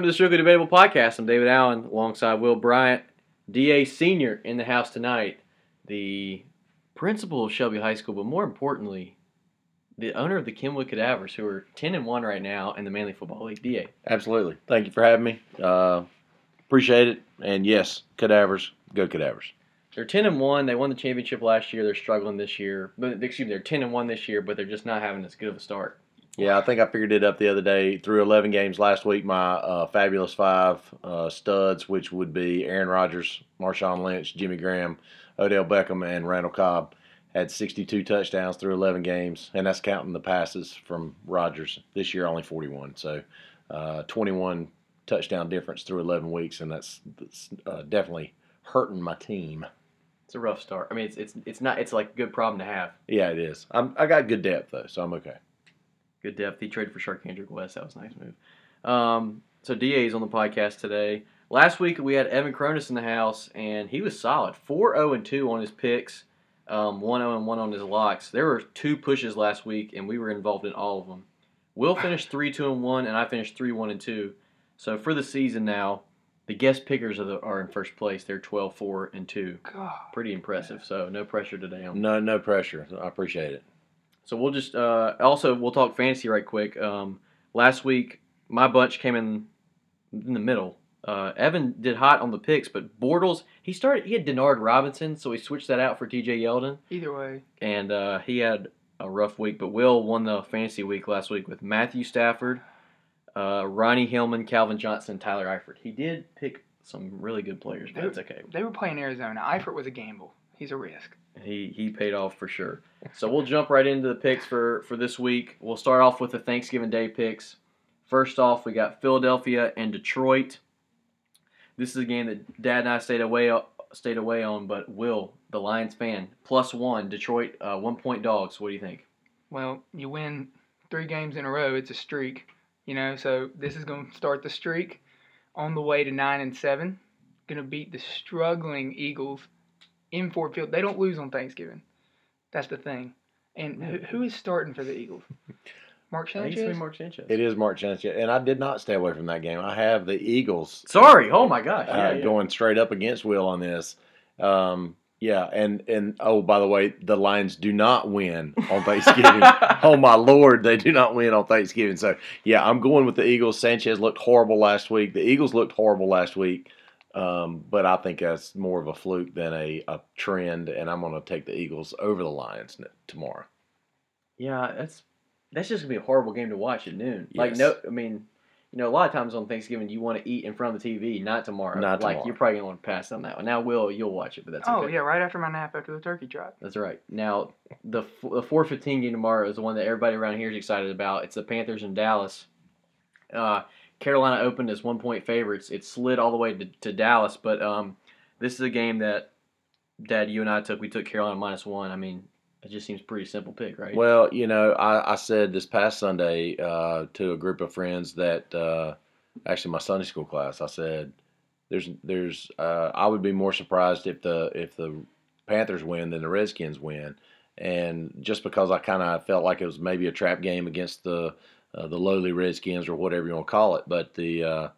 Welcome to the Strictly Debatable Podcast. I'm David Allen alongside Will Bryant, DA Senior in the house tonight, the principal of Shelby High School, but more importantly, the owner of the Kenwood Cadavers, who are 10 and 1 right now in the Manly Football League. DA. Absolutely. Thank you for having me. Uh, appreciate it. And yes, cadavers, go cadavers. They're 10 and 1. They won the championship last year. They're struggling this year. But excuse me, they're 10 and 1 this year, but they're just not having as good of a start. Yeah, I think I figured it up the other day. Through 11 games last week, my uh, fabulous five uh, studs, which would be Aaron Rodgers, Marshawn Lynch, Jimmy Graham, Odell Beckham, and Randall Cobb, had 62 touchdowns through 11 games, and that's counting the passes from Rodgers. This year, only 41. So, uh, 21 touchdown difference through 11 weeks, and that's, that's uh, definitely hurting my team. It's a rough start. I mean, it's it's it's not. It's like a good problem to have. Yeah, it is. I'm, I got good depth though, so I'm okay. Good depth. He traded for Charcandrick West. That was a nice move. Um, so DA is on the podcast today. Last week we had Evan Cronus in the house, and he was solid. 4 0 and 2 on his picks, um, 1 0 and 1 on his locks. There were two pushes last week, and we were involved in all of them. Will finished 3 2 and 1, and I finished 3 1 and 2. So for the season now, the guest pickers are, the, are in first place. They're 12 4 and 2. God. Pretty impressive. So no pressure today on No, no pressure. I appreciate it. So we'll just uh, also we'll talk fantasy right quick. Um, last week my bunch came in in the middle. Uh, Evan did hot on the picks, but Bortles he started he had Denard Robinson, so he switched that out for T.J. Yeldon, Either way, and uh, he had a rough week. But Will won the fantasy week last week with Matthew Stafford, uh, Ronnie Hillman, Calvin Johnson, Tyler Eifert. He did pick some really good players, but it's okay. they were playing Arizona. Eifert was a gamble. He's a risk. He he paid off for sure. So we'll jump right into the picks for for this week. We'll start off with the Thanksgiving Day picks. First off, we got Philadelphia and Detroit. This is a game that Dad and I stayed away stayed away on, but Will, the Lions fan, plus one. Detroit, uh, one point dogs. What do you think? Well, you win three games in a row. It's a streak, you know. So this is going to start the streak on the way to nine and seven. Going to beat the struggling Eagles in Ford Field. They don't lose on Thanksgiving. That's the thing. And who, who is starting for the Eagles? Mark it's gonna Sanchez. Mark Sanchez. It is Mark Sanchez, and I did not stay away from that game. I have the Eagles Sorry. Oh my gosh. uh, Yeah, yeah. going straight up against Will on this. Um, yeah, and and oh, by the way, the Lions do not win on Thanksgiving. oh my lord, they do not win on Thanksgiving. So yeah, I'm going with the Eagles. Sanchez looked horrible last week. The Eagles looked horrible last week, um, but I think that's more of a fluke than a, a trend, and I'm going to take the Eagles over the Lions n- tomorrow. Yeah, that's that's just gonna be a horrible game to watch at noon. Like no, I mean, you know, a lot of times on Thanksgiving you want to eat in front of the TV, not tomorrow. Not like tomorrow. you're probably gonna want to pass on that one. Now, Will, you'll watch it, but that's Oh okay. yeah, right after my nap after the turkey trot. That's right. Now, the f- the four fifteen game tomorrow is the one that everybody around here is excited about. It's the Panthers in Dallas. Uh, Carolina opened as one point favorites. It slid all the way to, to Dallas, but um, this is a game that Dad, you and I took. We took Carolina minus one. I mean, it just seems pretty simple pick, right? Well, you know, I, I said this past Sunday uh, to a group of friends that uh, actually my Sunday school class. I said, "There's, there's, uh, I would be more surprised if the if the Panthers win than the Redskins win." And just because I kind of felt like it was maybe a trap game against the uh, the lowly Redskins or whatever you want to call it, but the uh,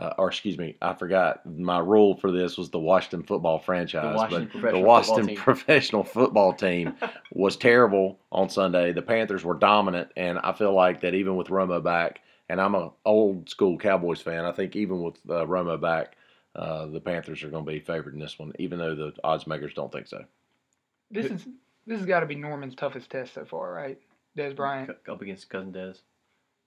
uh, or excuse me, I forgot my rule for this was the Washington football franchise, Washington but professional the Washington team. professional football team was terrible on Sunday. The Panthers were dominant, and I feel like that even with Romo back, and I'm an old school Cowboys fan. I think even with uh, Romo back, uh, the Panthers are going to be favored in this one, even though the odds makers don't think so. This is this has got to be Norman's toughest test so far, right? Dez Bryant. up against cousin Dez.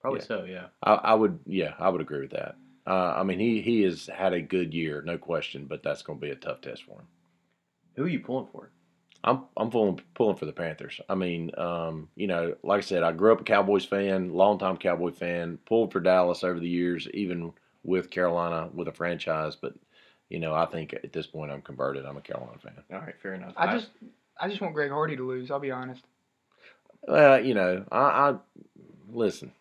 Probably Yeah. so, yeah. I, I would, yeah, I would agree with that. Uh, I mean, he he has had a good year, no question, but that's going to be a tough test for him. Who are you pulling for? I'm I'm pulling pulling for the Panthers. I mean, um, you know, like I said, I grew up a Cowboys fan, longtime Cowboy fan, pulled for Dallas over the years, even with Carolina with a franchise. But you know, I think at this point I'm converted. I'm a Carolina fan. All right, fair enough. I just I just want Greg Hardy to lose. I'll be honest. Well, you know, I, I listen.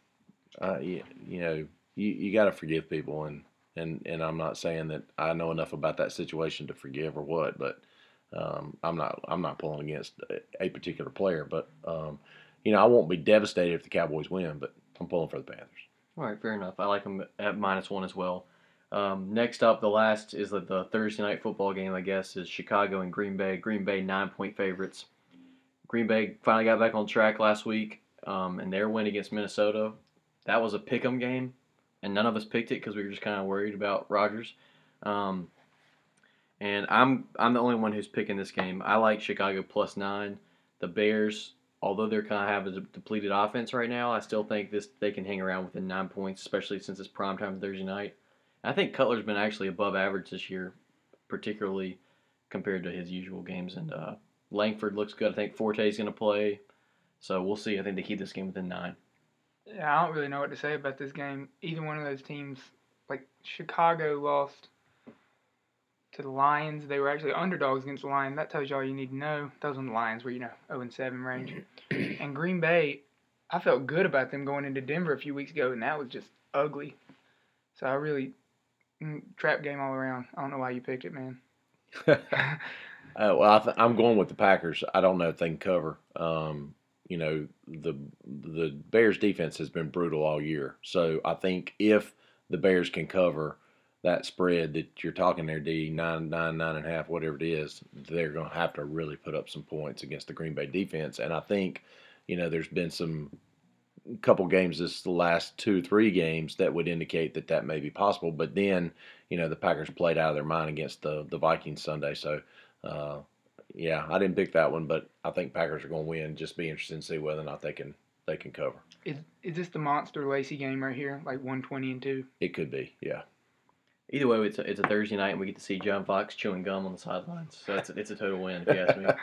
Uh, you, you know, you, you got to forgive people, and, and and I'm not saying that I know enough about that situation to forgive or what, but um, I'm not I'm not pulling against a, particular player, but um, you know, I won't be devastated if the Cowboys win, but I'm pulling for the Panthers. All right, fair enough. I like them at minus one as well. Um, next up, the last is the, the Thursday night football game. I guess is Chicago and Green Bay. Green Bay nine point favorites. Green Bay finally got back on track last week, um, and their win against Minnesota. That was a pick 'em game, and none of us picked it because we were just kind of worried about Rodgers. Um, and I'm I'm the only one who's picking this game. I like Chicago plus nine. The Bears, although they're kind of have a de- depleted offense right now, I still think this they can hang around within nine points, especially since it's primetime Thursday night. I think Cutler's been actually above average this year, particularly compared to his usual games. And uh, Langford looks good. I think Forte's going to play, so we'll see. I think they keep this game within nine. Yeah, I don't really know what to say about this game. Either one of those teams, like Chicago lost to the Lions. They were actually underdogs against the Lions. That tells you all you need to know. Those on the Lions were, you know, 0 and 7 range. and Green Bay, I felt good about them going into Denver a few weeks ago, and that was just ugly. So I really mm, trap game all around. I don't know why you picked it, man. Uh, well, I th- I'm going with the Packers. I don't know if they can cover. Um, you know, the the Bears defense has been brutal all year. So I think if the Bears can cover that spread that you're talking there, D nine nine nine and a half, whatever it is, they're going to have to really put up some points against the Green Bay defense. And I think, you know, there's been some couple games this last two three games that would indicate that that may be possible. But then, you know, the Packers played out of their mind against the the Vikings Sunday, so. Uh, yeah, I didn't pick that one, but I think Packers are going to win. Just be interested to see whether or not they can they can cover. Is is this the monster Lacy game right here, like 120 and two? It could be, yeah. Either way, it's a, it's a Thursday night, and we get to see John Fox chewing gum on the sidelines. So it's, it's a total win, if you ask me.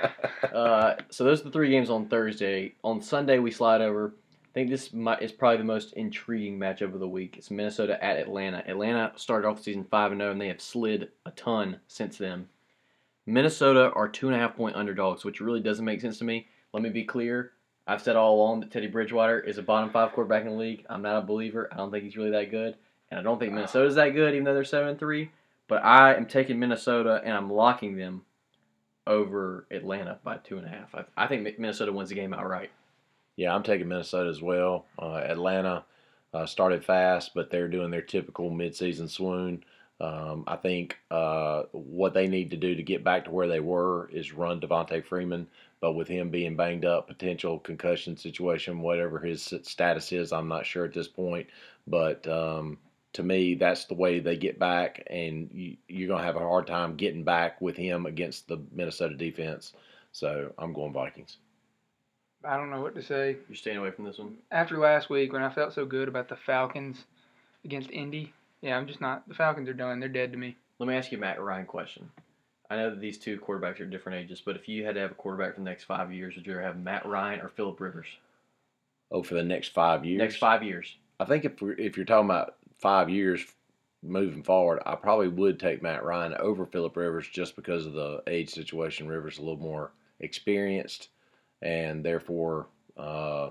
Uh, so those are the three games on Thursday. On Sunday, we slide over. I think this might, is probably the most intriguing matchup of the week. It's Minnesota at Atlanta. Atlanta started off the season 5 0, and they have slid a ton since then. Minnesota are two and a half point underdogs, which really doesn't make sense to me. Let me be clear. I've said all along that Teddy Bridgewater is a bottom five quarterback in the league. I'm not a believer. I don't think he's really that good. And I don't think Minnesota's that good, even though they're 7 3. But I am taking Minnesota and I'm locking them over Atlanta by two and a half. I, I think Minnesota wins the game outright. Yeah, I'm taking Minnesota as well. Uh, Atlanta uh, started fast, but they're doing their typical midseason swoon. Um, I think uh, what they need to do to get back to where they were is run Devonta Freeman. But with him being banged up, potential concussion situation, whatever his status is, I'm not sure at this point. But um, to me, that's the way they get back, and you, you're going to have a hard time getting back with him against the Minnesota defense. So I'm going Vikings. I don't know what to say. You're staying away from this one? After last week, when I felt so good about the Falcons against Indy, yeah, I'm just not. The Falcons are done. They're dead to me. Let me ask you a Matt Ryan question. I know that these two quarterbacks are different ages, but if you had to have a quarterback for the next five years, would you rather have Matt Ryan or Philip Rivers? Oh, for the next five years? Next five years. I think if we're, if you're talking about five years moving forward, I probably would take Matt Ryan over Philip Rivers just because of the age situation. Rivers is a little more experienced, and therefore uh,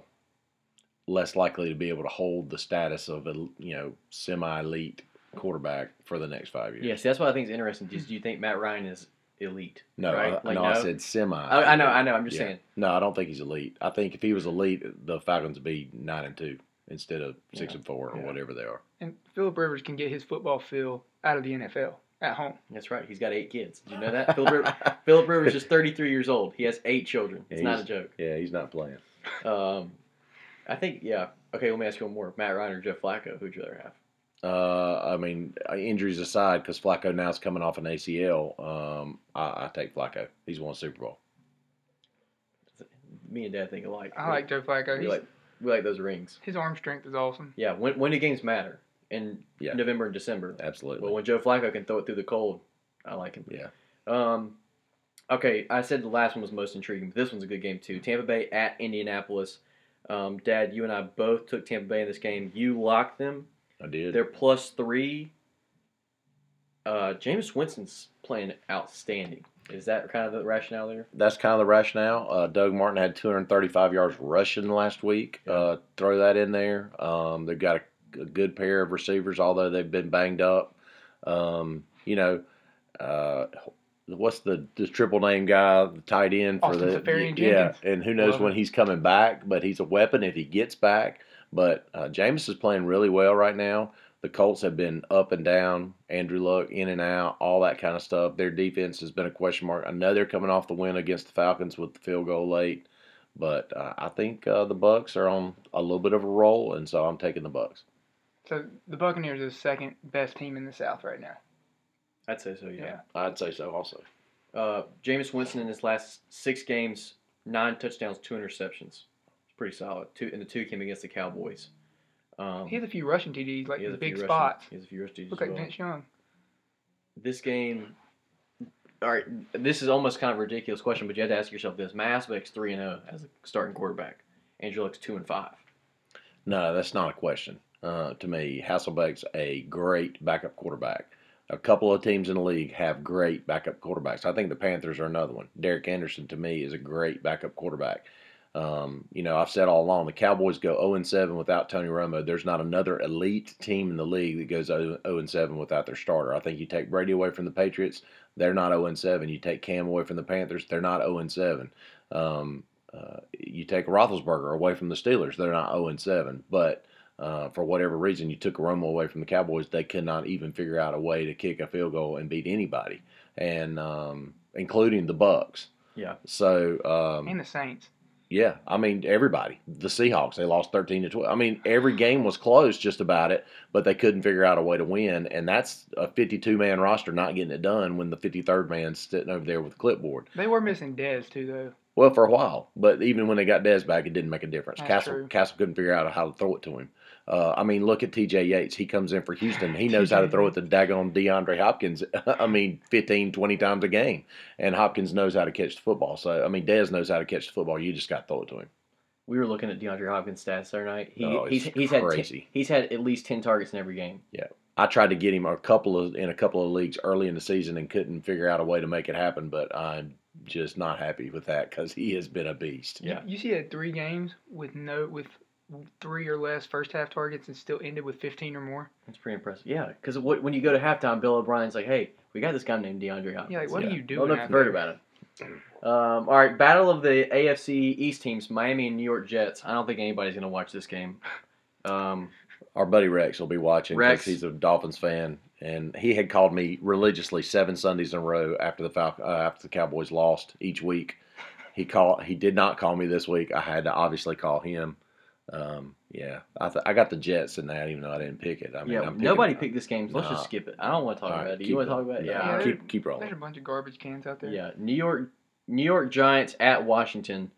less likely to be able to hold the status of a you know semi elite quarterback for the next five years. Yes, that's what I think is interesting. Do you think Matt Ryan is elite? No, right? I, Like, no, no? I said semi. I, I know, I know. I'm just Yeah. saying. No, I don't think he's elite. I think if he was elite, the Falcons would be nine and two instead of six Yeah. and four or Yeah. whatever they are. And Philip Rivers can get his football feel out of the NFL at home. That's right. He's got eight kids. Did you know that? Philip, Rivers, Philip Rivers is 33 years old. He has eight children. It's Yeah, not a joke. Yeah, he's not playing. Um, I think, yeah. Okay, let me ask you one more. Matt Ryan or Jeff Flacco? Who'd you rather have? Uh, I mean, uh, injuries aside, because Flacco now is coming off an ACL, um, I, I take Flacco. He's won a Super Bowl. Me and Dad think alike. I like Joe Flacco. we He's, like we like those rings. his arm strength is awesome. Yeah, when when do games matter? In Yeah. November and December. Absolutely. Well, when Joe Flacco can throw it through the cold, I like him. yeah. Um, okay, I said the last one was most intriguing, but this one's a good game too. Tampa Bay at Indianapolis. Um, Dad, you and I both took Tampa Bay in this game. You locked them. I did. They're plus three. Uh, Jameis Winston's playing outstanding. Is that kind of the rationale there? That's kind of the rationale. Uh, Doug Martin had 235 yards rushing last week. Yeah. Uh, throw that in there. Um, they've got a, a good pair of receivers, although they've been banged up. Um, you know, uh, what's the, the triple name guy, the tight end for Austin the Seferian yeah, Jenkins. and who knows Love when he's coming back, but he's a weapon if he gets back. But uh, Jameis is playing really well right now. The Colts have been up and down. Andrew Luck in and out, all that kind of stuff. Their defense has been a question mark. I know they're coming off the win against the Falcons with the field goal late, but uh, I think uh, the Bucks are on a little bit of a roll, and so I'm taking the Bucks. So the Buccaneers are the second best team in the South right now. I'd say so. Yeah. Yeah. I'd say so also. Uh, Jameis Winston in his last six games, nine touchdowns, two interceptions. It's pretty solid. Two and the two came against the Cowboys. Um, He has a few rushing TDs, like he has the a few big rushing- spots. He has a few rushing TDs Look like well. Vince Young. This game. All right, this is almost kind of a ridiculous question, but you have to ask yourself this: Matt Hasselbeck's three and zero as a starting quarterback. Andrew Luck's two and five. No, that's not a question. Uh, to me, Hasselbeck's a great backup quarterback. A couple of teams in the league have great backup quarterbacks. I think the Panthers are another one. Derek Anderson, to me, is a great backup quarterback. Um, you know, I've said all along the Cowboys go 0 7 without Tony Romo. There's not another elite team in the league that goes 0 7 without their starter. I think you take Brady away from the Patriots, they're not 0 7. You take Cam away from the Panthers, they're not 0 7. Um, uh, you take Roethlisberger away from the Steelers, they're not 0 7. But uh, for whatever reason, you took Romo away from the Cowboys, they could not even figure out a way to kick a field goal and beat anybody, and um, including the Bucks. Yeah. So um, And the Saints. yeah, I mean everybody. The Seahawks, they lost thirteen to twelve. I mean every game was close just about it, but they couldn't figure out a way to win, and that's a fifty-two man roster not getting it done when the fifty-third man's sitting over there with a clipboard. They were missing Dez too, though. Well, for a while, but even when they got Dez back, it didn't make a difference. That's Cassel true. Cassel couldn't figure out how to throw it to him. Uh, I mean, look at T.J. Yates. He comes in for Houston. He knows how to throw it to daggone DeAndre Hopkins. I mean, 15, 20 times a game, and Hopkins knows how to catch the football. So I mean, Dez knows how to catch the football. You just got to throw it to him. We were looking at DeAndre Hopkins' stats the other night. He, Oh, he's it's he's had crazy. ten, he's had at least ten targets in every game. Yeah, I tried to get him a couple of in a couple of leagues early in the season and couldn't figure out a way to make it happen. But I'm just not happy with that because he has been a beast. Yeah. You, you see, he had three games with no with three or less first half targets and still ended with 15 or more. That's pretty impressive. Yeah, because when you go to halftime, Bill O'Brien's like, "Hey, we got this guy named DeAndre Hopkins." Yeah, like what Yeah. are you I doing? don't know if you've heard about it. Um, all right, battle of the AFC East teams: Miami and New York Jets. I don't think anybody's going to watch this game. Um, Our buddy Rex will be watching Rex. because he's a Dolphins fan, and he had called me religiously seven Sundays in a row after the Fal- uh, after the Cowboys lost each week. He called. He did not call me this week. I had to obviously call him. Um, yeah, I th- I got the Jets in that, even though I didn't pick it. I mean, yeah, I'm nobody picked this game, so let's Nah. just skip it. I don't want to talk All right, about it. Do you want to talk about it? Yeah, Yeah, keep keep There's rolling. a bunch of garbage cans out there. Yeah, New York, New York Giants at Washington.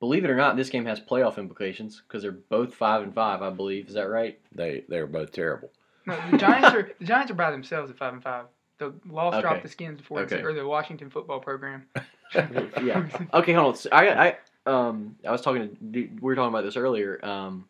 Believe it or not, this game has playoff implications because they're both five and five. I believe is that right? They they're both terrible. No, the Giants are the Giants are by themselves at five and five. The loss Okay. dropped the skins before Okay. or the Washington football program. Yeah. Okay, hold on. So I, I, um, I was talking to we were talking about this earlier. Um,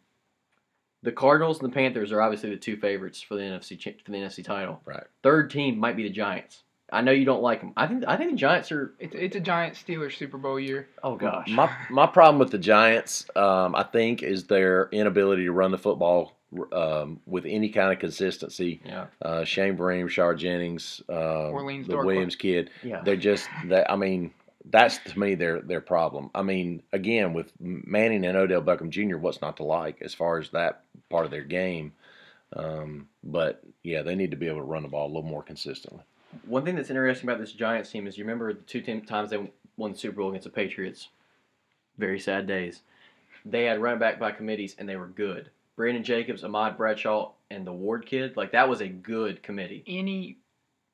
the Cardinals and the Panthers are obviously the two favorites for the NFC for the NFC title. Right. Third team might be the Giants. I know you don't like them. I think I think the Giants are. It's it's a Giants Steelers Super Bowl year. Oh gosh. My my problem with the Giants, um, I think, is their inability to run the football um, with any kind of consistency. yeah. Uh, Shane Vereen, Rashard Jennings, uh, Orleans the Darkwa. Williams kid. Yeah. They're just that. I mean, that's to me their their problem. I mean, again with Manning and Odell Beckham Jr., what's not to like as far as that part of their game. Um, but yeah, they need to be able to run the ball a little more consistently. One thing that's interesting about this Giants team is you remember the two times they won the Super Bowl against the Patriots. Very sad days. They had running back by committees and they were good. Brandon Jacobs, Ahmad Bradshaw, and the Ward kid, like that was a good committee. Any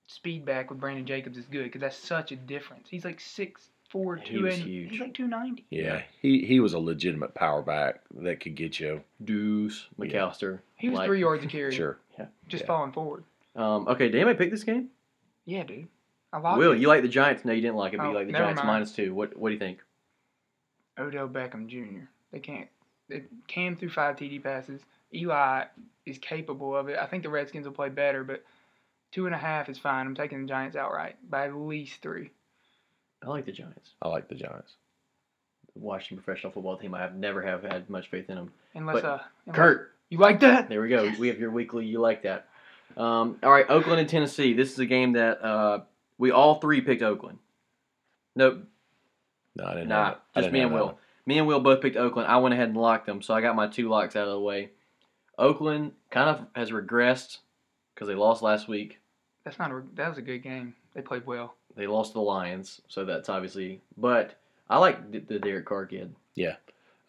speed back with Brandon Jacobs is good because that's such a difference. He's like six four He two was and huge. he's like two ninety. Yeah, he he was a legitimate power back that could get you. Deuce, McAllister. He was like- three yards a carry. Sure. Yeah. Just yeah. falling forward. Um, okay, did anybody pick this game? Yeah, dude. I like Will, it. you like the Giants? No, you didn't like it, but Oh, you like the Giants mind. minus two. What What do you think? Odell Beckham Jr. They can't. They Cam threw five TD passes. Eli is capable of it. I think the Redskins will play better, but two and a half is fine. I'm taking the Giants outright by at least three. I like the Giants. I like the Giants. The Washington professional football team. I have never have had much faith in them. Unless But, uh, unless- Kurt, you like that? there we go. We have your weekly. You like that? Um, all right, Oakland and Tennessee. This is a game that uh, we all three picked Oakland. Nope, No, I didn't. Nah, have it. I just didn't me and Will. one. me and Will both picked Oakland. I went ahead and locked them, so I got my two locks out of the way. Oakland kind of has regressed because they lost last week. That's not a. That was a good game. They played well. They lost to the Lions, so that's obviously. But I like the, the Derek Carr kid. Yeah,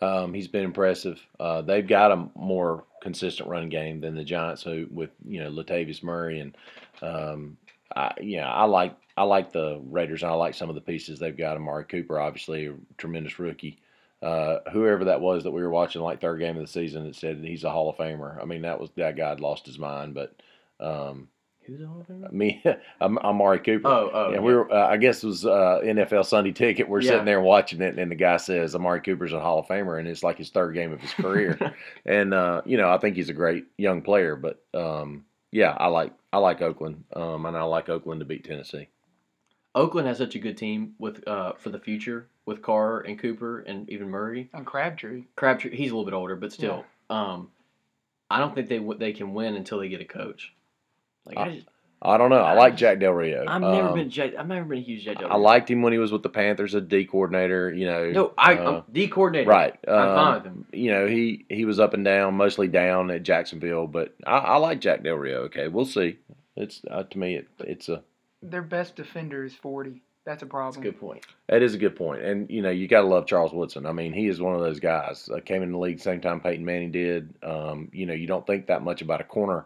um, he's been impressive. Uh, they've got a more consistent run game than the Giants, who with you know Latavius Murray and um, I, yeah, I like I like the Raiders and I like some of the pieces they've got. Amari Cooper, obviously a tremendous rookie. Uh, whoever that was that we were watching like third game of the season that said he's a Hall of Famer. I mean that was that guy had lost his mind, but um, Who's the Hall of Famer? me, Am- Amari Cooper. Oh, oh, yeah, we were. Uh, I guess it was uh, NFL Sunday Ticket. We're Yeah. sitting there watching it, and the guy says Amari Cooper's a Hall of Famer, and it's like his third game of his career. and uh, you know, I think he's a great young player. But um, yeah, I like I like Oakland, um, and I like Oakland to beat Tennessee. Oakland has such a good team with uh, for the future with Carr and Cooper and even Murray. And Crabtree. Crabtree, he's a little bit older, but still, um, I don't think they w- they can win until they get a coach. Like I Uh, just, I don't know. I I like just- Jack Del Rio. I've never Um, been Jack, I've never been a huge Jack. Del Rio. I liked him when he was with the Panthers, a D coordinator. You know, No, I uh, I'm D coordinator. right. I'm um, fine with him. you know, he he was up and down, mostly down at Jacksonville, but I, I like Jack Del Rio. Okay, we'll see. It's uh, to me, it, it's a Their best defender is 40. That's a That's problem. a good point. that is a good point. point, and you know, you got to love Charles Woodson. I mean, he is one of those guys. Uh, came in the league same time Peyton Manning did. Um, you know, you don't think that much about a corner.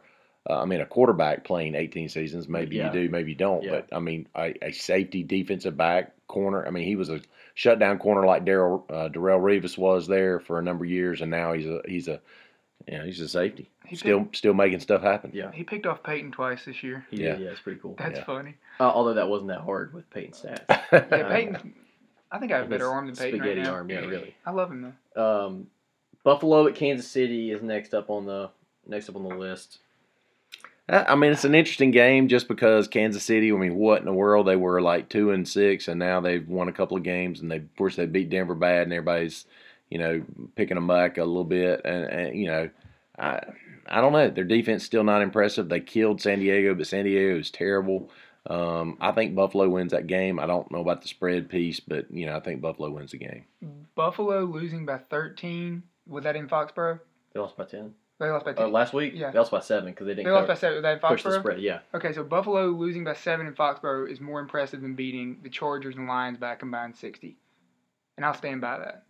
Uh, I mean, a quarterback playing 18 seasons. Maybe Yeah. you do, maybe you don't. Yeah. But I mean, a, a safety defensive back corner. I mean, he was a shutdown corner like Darrelle uh, Darrelle Revis was there for a number of years, and now he's a he's a you know, he's a safety. He Still still making stuff happen. Yeah, He picked off Peyton twice this year. he Yeah. did. Yeah, it's pretty cool. That's Yeah. funny. Uh, although that wasn't that hard with Peyton stats. Yeah, Peyton. I think I have a better arm than Peyton right Spaghetti now. arm, yeah, really. I love him though. Um, Buffalo at Kansas City is next up on the next up on the list. I I mean, it's an interesting game just because Kansas City. I mean, what in the world? They were like two and six, and now they've won a couple of games, and they, of course, they beat Denver bad, and everybody's, you know, picking them back a little bit, and, and you know, I, I don't know. Their defense still not impressive. They killed San Diego, but San Diego is terrible. Um, I think Buffalo wins that game. I don't know about the spread piece, but you know, I think Buffalo wins the game. Buffalo losing by 13. Was that in Foxborough? They lost by ten. They lost by Uh, last week, Yeah. they lost by seven because they didn't they lost by seven. Was that push the spread. Yeah, Okay, so Buffalo losing by seven in Foxborough is more impressive than beating the Chargers and Lions by a combined 60. And I'll stand by that.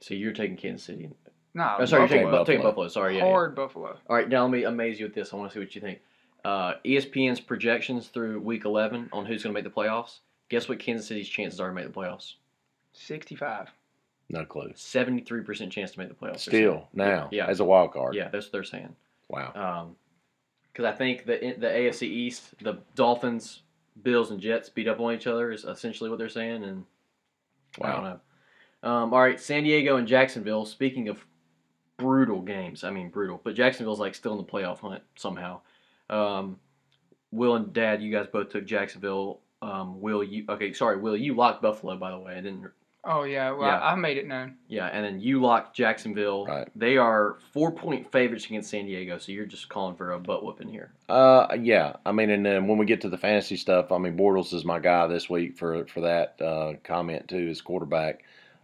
so you're taking Kansas City. No, Oh, sorry, you're taking, Buffalo. Taking Buffalo. Sorry, yeah, yeah. hard Buffalo. All right, now let me amaze you with this. I want to see what you think. Uh, ESPN's projections through Week 11 on who's going to make the playoffs. Guess what Kansas City's chances are to make the playoffs? 65. No clue. 73% chance to make the playoffs. Still now, Yeah. as a wild card. Yeah, that's what they're saying. Wow. Because I think the the AFC East, the Dolphins, Bills, and Jets beat up on each other is essentially what they're saying, and I don't know. Um, all right, San Diego and Jacksonville. Speaking of brutal games, I mean brutal, but Jacksonville's like still in the playoff hunt somehow. Um, Will and Dad, you guys both took Jacksonville. Um, Will, you okay? Sorry, Will, you locked Buffalo by the way. I didn't. Oh, yeah. Well, Yeah. I, I made it known. Yeah, and then you locked Jacksonville. Right. They are four point favorites against San Diego, so you're just calling for a butt whooping here. Uh, yeah. I mean, and then when we get to the fantasy stuff, I mean, Bortles is my guy this week for for that uh, comment too. His quarterback.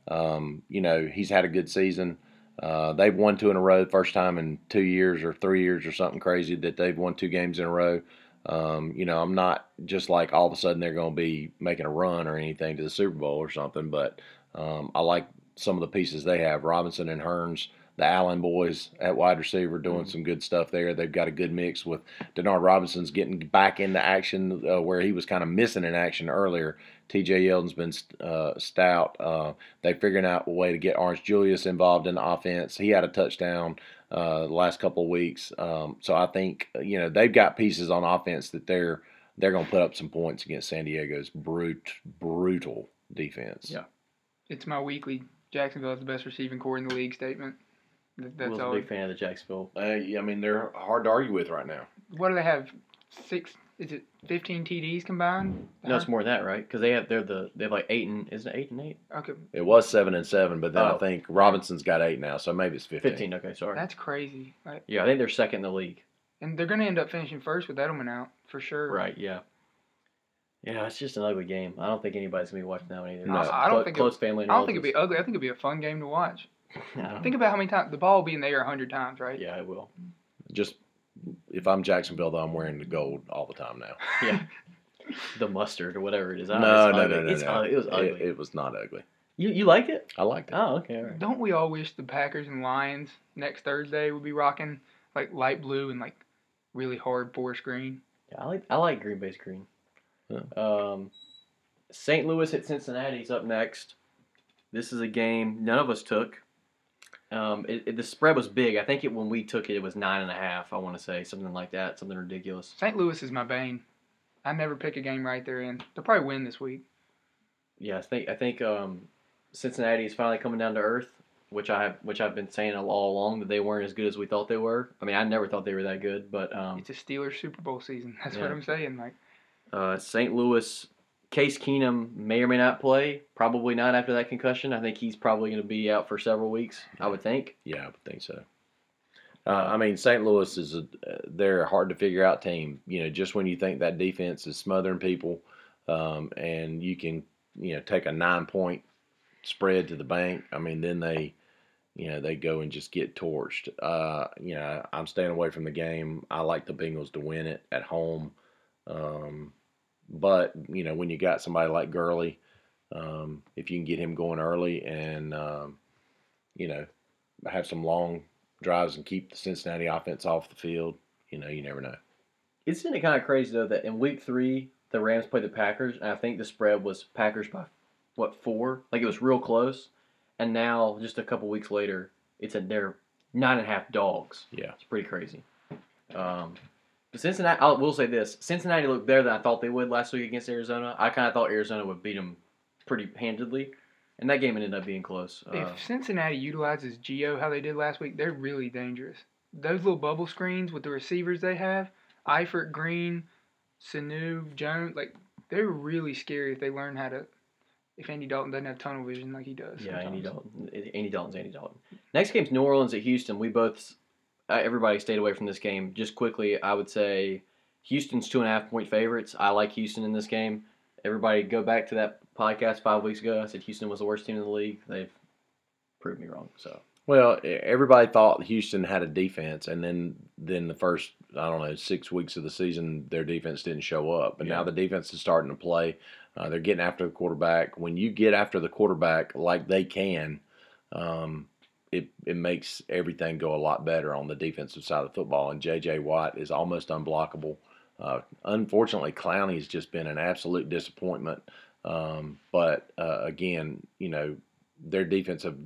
Um, you know, he's had a good season. Uh, they've won two in a row, first time in two years or three years or something crazy that they've won two games in a row. Um, you know, I'm not just like all of a sudden they're going to be making a run or anything to the Super Bowl or something, but um, I like some of the pieces they have. Robinson and Hurns, the Allen boys at wide receiver doing Mhm. some good stuff there. They've got a good mix with Denard Robinson's getting back into action uh, where he was kind of missing in action earlier. TJ Yeldon's been uh, stout. Uh, they figuring out a way to get Orange Julius involved in the offense. He had a touchdown uh, the last couple of weeks. Um, so I think you know they've got pieces on offense that they're they're going to put up some points against San Diego's brute brutal defense. Yeah. It's my weekly Jacksonville is the best receiving corps in the league statement. That's Will's a big fan of the Jacksonville. Uh, I mean they're hard to argue with right now. What do they have? Six? Is it 15 TDs combined? No, it's more than that, right? Because they have they're the they have like eight and isn't it eight and eight? Okay, It was seven and seven, but then Oh. I think Robinson's got eight now, so maybe it's fifteen. Fifteen. Okay, sorry. that's crazy. Like, Yeah, I think they're second in the league. and they're gonna end up finishing first with Edelman out for sure. Right. Yeah. Yeah, it's just an ugly game. I don't think anybody's gonna be watching that one either. No. It's I don't clo- think it- close family. I don't think it'd be ugly. I think it'd be a fun game to watch. I don't Think about how many times the ball will be in the air a hundred times, right? Yeah, it will. Just if I'm Jacksonville, though, I'm wearing the gold all the time now. Yeah. the mustard or whatever it is. I don't No, know, it's no, ugly. no, no, It's no. ug- It was ugly. It, it was not ugly. you you liked it? I liked it. Oh, okay. All right. Don't we all wish the Packers and Lions next Thursday would be rocking like light blue and like really hard forest green? Yeah, I like I like Green Bay's green. Yeah. Um, St. Louis at Cincinnati's up next. This is a game none of us took. Um, it, it- the spread was big. I think it when we took it, it was nine and a half. I want to say something like that, something ridiculous. St. Louis is my bane. I never pick a game right there in. They'll probably win this week. Yeah, I think I think um, Cincinnati is finally coming down to earth, which I have which I've been saying all along that they weren't as good as we thought they were. I mean, I never thought they were that good, but um, It's a Steelers Super Bowl season. That's what I'm saying. Like Uh, St. Louis, Case Keenum may or may not play. Probably not after that concussion. I think he's probably going to be out for several weeks. I would think. Yeah, I would think so. Uh, I mean, St. Louis is a uh, they're a hard to figure out team. You know, just when you think that defense is smothering people, um, and you can you know take a nine point spread to the bank. I mean, then they you know they go and just get torched. Uh, you know, I'm staying away from the game. I like the Bengals to win it at home. Um, but you know, when you got somebody like Gurley, um, if you can get him going early and um, you know have some long drives and keep the Cincinnati offense off the field, you know, you never know. Isn't it kind of crazy though that in Week Three the Rams played the Packers, and I think the spread was Packers by what four? Like it was real close, and now just a couple weeks later, it's at their nine and a half dogs. Yeah. It's pretty crazy. Um, Cincinnati, I will say this: Cincinnati looked better than I thought they would last week against Arizona. I kind of thought Arizona would beat them pretty handedly, and that game ended up being close. Uh, if Cincinnati utilizes Gio how they did last week, they're really dangerous. Those little bubble screens with the receivers they have, Eifert, Green, Sanu, Jones, like they're really scary if they learn how to. If Andy Dalton doesn't have tunnel vision like he does. yeah, Andy sometimes. Dalton. Andy Dalton's Andy Dalton. Next game's New Orleans at Houston. We both, everybody stayed away from this game. Just quickly, I would say Houston's two and a half point favorites. I like Houston in this game. Everybody go back to that podcast five weeks ago. I said Houston was the worst team in the league. They've proved me wrong. So Well, everybody thought Houston had a defense, and then then the first I don't know six weeks of the season, their defense didn't show up. But now the defense is starting to play. Uh, they're getting after the quarterback. When you get after the quarterback like they can, um, it it makes everything go a lot better on the defensive side of the football. And J.J. Watt is almost unblockable. Uh, unfortunately, has just been an absolute disappointment. Um, but uh, again, you know, their defensive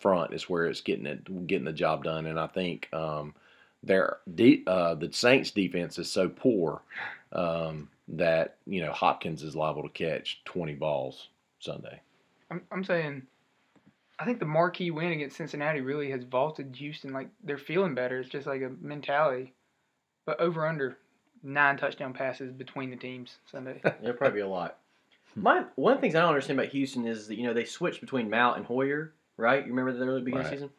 front is where it's getting it getting the job done. And I think um, their de- uh, the Saints defense is so poor um, that you know Hopkins is liable to catch twenty balls Sunday. I'm, I'm saying, I think the marquee win against Cincinnati really has vaulted Houston. Like they're feeling better. It's just like a mentality. But over under nine touchdown passes between the teams Sunday. there'll probably be a lot. Hmm. My one of the things I don't understand about Houston is that you know they switched between Mount and Hoyer, right? You remember the early beginning of the Right. season.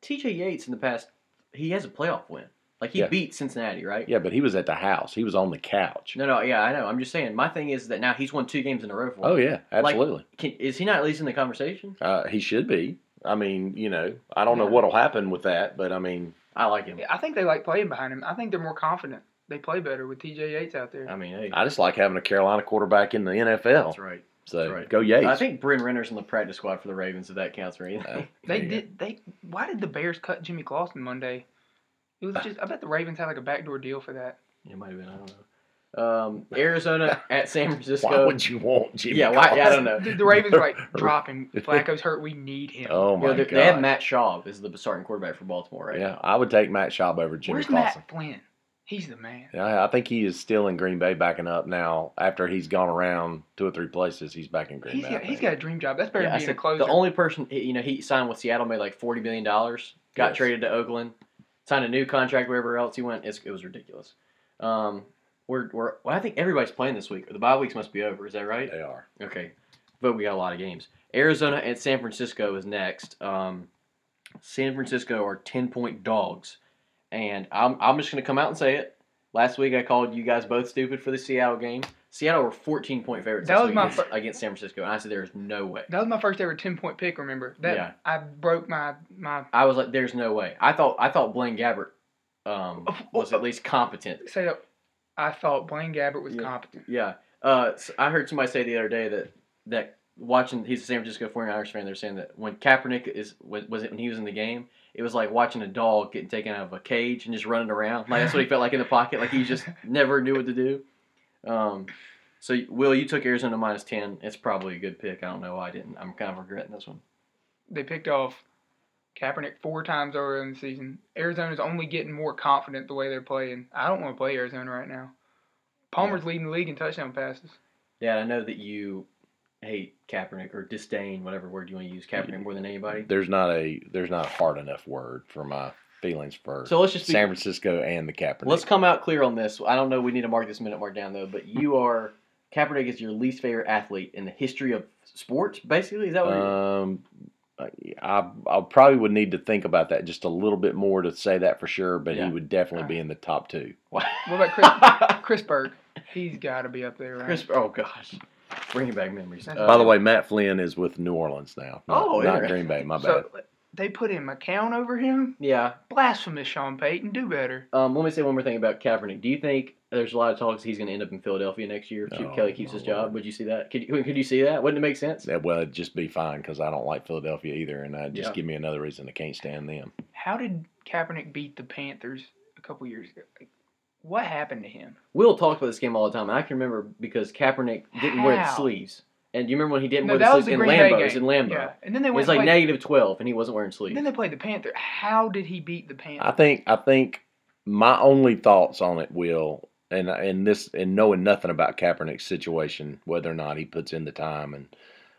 T.J. Yates in the past, he has a playoff win. Like he Yeah. beat Cincinnati, right? Yeah, but he was at the house. He was on the couch. No, no, yeah, I know. I'm just saying. My thing is that now he's won two games in a row for. Oh yeah, absolutely. Can, is he not at least in the conversation? Uh, he should be. I mean, you know, I don't know what'll happen with that, but I mean, I like him. I think they like playing behind him. I think they're more confident. They play better with TJ Yates out there. I mean, hey, I just like having a Carolina quarterback in the NFL. that's right. So That's right. go Yates. I think Bryn Renner's on the practice squad for the Ravens, if that counts for anything. Uh, They there you go. did. They why did the Bears cut Jimmy Clausen Monday? It was just. I bet the Ravens had like a backdoor deal for that. it might have been. I don't know. Um, Arizona at San Francisco. Why would you want Jimmy? Yeah, why- yeah, I don't know. The, the Ravens were like dropping. Flacco's hurt. We need him. Oh You know, my they, god. they have Matt Schaub as the starting quarterback for Baltimore, right? Yeah, I would take Matt Schaub over Jimmy Where's Clausen. Matt Flynn? He's the man. Yeah, I think he is still in Green Bay, backing up now. After he's gone around two or three places, he's back in Green He's Bay. Got, he's think. got a dream job. That's better Yeah, I than being a said closer. the only person you know he signed with Seattle made like forty million dollars. Got Yes. traded to Oakland, signed a new contract wherever else he went. It's, it was ridiculous. Um, we're, we're well, I think everybody's playing this week. The bye weeks must be over. Is that right? They are. Okay, but we got a lot of games. Arizona and San Francisco is next. Um, San Francisco are ten point dogs, and I'm I'm just gonna come out and say it. Last week I called you guys both stupid for the Seattle game. Seattle were 14 point favorites That was my against, fir- against San Francisco, and I said there's no way. That was my first ever ten point pick. Remember that? Yeah. I broke my my. I was like, there's no way. I thought I thought Blaine Gabbert um, was at least competent. Say that. I thought Blaine Gabbert was Yeah. competent. Yeah. Uh, s- I heard somebody say the other day that that watching he's a San Francisco 49ers fan. They're saying that when Kaepernick is was, was it when he was in the game, it was like watching a dog getting taken out of a cage and just running around. Like that's what he felt like in the pocket. Like he just never knew what to do. Um, so Will, you took Arizona minus ten. It's probably a good pick. I don't know why I didn't. I'm kind of regretting this one. They picked off Kaepernick four times earlier in the season. Arizona's only getting more confident the way they're playing. I don't want to play Arizona right now. Palmer's leading the league in touchdown passes. Yeah, I know that you hate Kaepernick or disdain whatever word you want to use Kaepernick more than anybody. There's not a there's not a hard enough word for my feelings for So let's just be San Francisco and the Kaepernick. Let's come out clear on this. I don't know. We need to mark this minute mark down though. But you are Kaepernick is your least favorite athlete in the history of sports. Basically, is that what? you're Um, I I probably would need to think about that just a little bit more to say that for sure. But Yeah. he would definitely be in the top two. What about Chris, Chris Berg? He's got to be up there, right? Chris? Oh gosh, bringing back memories. That's- By Uh, the way, Matt Flynn is with New Orleans now. Not, Oh, not. Green Bay. My bad. so they put in McCown over him. yeah. Blasphemous, Sean Payton. Do better. Um, let me say one more thing about Kaepernick. Do you think there's a lot of talks he's going to end up in Philadelphia next year if Oh, Kelly keeps his job? Lord. Would you see that? Could you, could you see that? Wouldn't it make sense? Yeah, well, it'd just be fine because I don't like Philadelphia either, and uh, just Yeah. give me another reason I can't stand them. How did Kaepernick beat the Panthers a couple years ago? Like, what happened to him? Will talks about this game all the time, I can remember because Kaepernick didn't wear the sleeves. And do you remember when he didn't No, wear that the was sleeves in Green Bay Lambeau? It was in Lambeau. Yeah, and then they It went was like played, negative 12, and he wasn't wearing sleeves. Then they played the Panther. How did he beat the Panther? I think I think my only thoughts on it will and and this and knowing nothing about Kaepernick's situation, whether or not he puts in the time and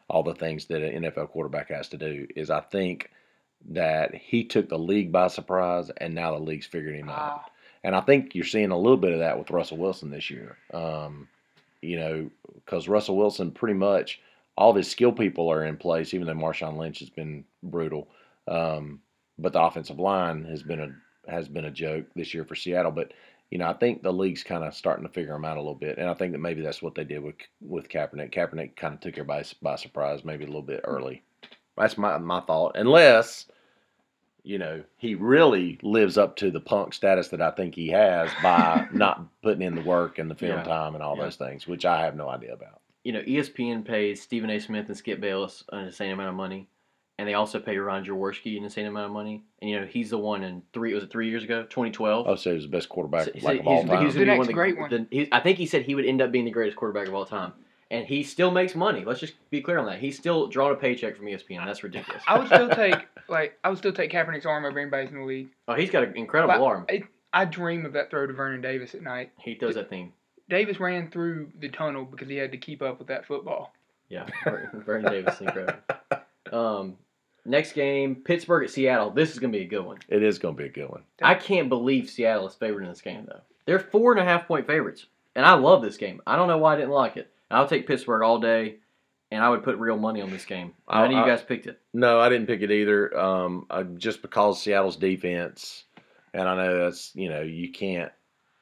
all the things that an NFL quarterback has to do, is I think that he took the league by surprise, and now the league's figured him out. Ah, And I think you're seeing a little bit of that with Russell Wilson this year. Um, you know, because Russell Wilson pretty much all of his skill people are in place, even though Marshawn Lynch has been brutal. Um, but the offensive line has been a has been a joke this year for Seattle. But you know, I think the league's kind of starting to figure him out a little bit, and I think that maybe that's what they did with with Kaepernick. Kaepernick kind of took everybody by surprise, maybe a little bit early. That's my my thought. Unless you know, he really lives up to the punk status that I think he has by not putting in the work and the film Yeah. time and all Yeah. those things, which I have no idea about. you know, ESPN pays Stephen A. Smith and Skip Bayless an insane amount of money, and they also pay Ron Jaworski an insane amount of money. And you know, he's the one in three was it three years ago, 2012. Oh, so he was the best quarterback So- so like of all he's- time. he's The gonna be next one of the- great one. the- he- I think he said he would end up being the greatest quarterback of all time, and he still makes money. Let's just be clear on that. He's still drawing a paycheck from ESPN. That's ridiculous. I would still take like I would still take Kaepernick's arm over anybody's in the league. Oh, he's got an incredible But arm. I, I dream of that throw to Vernon Davis at night. He throws that thing. Davis ran through the tunnel because he had to keep up with that football. Yeah, Vernon Davis, is incredible. Um, next game, Pittsburgh at Seattle. This is gonna be a good one. It is going to be a good one. I can't believe Seattle is favored in this game though. They're four and a half point favorites, and I love this game. I don't know why I didn't like it. I'll take Pittsburgh all day, and I would put real money on this game. I know you guys picked it. No, I didn't pick it either. Um, uh, just because Seattle's defense, and I know that's you know you can't.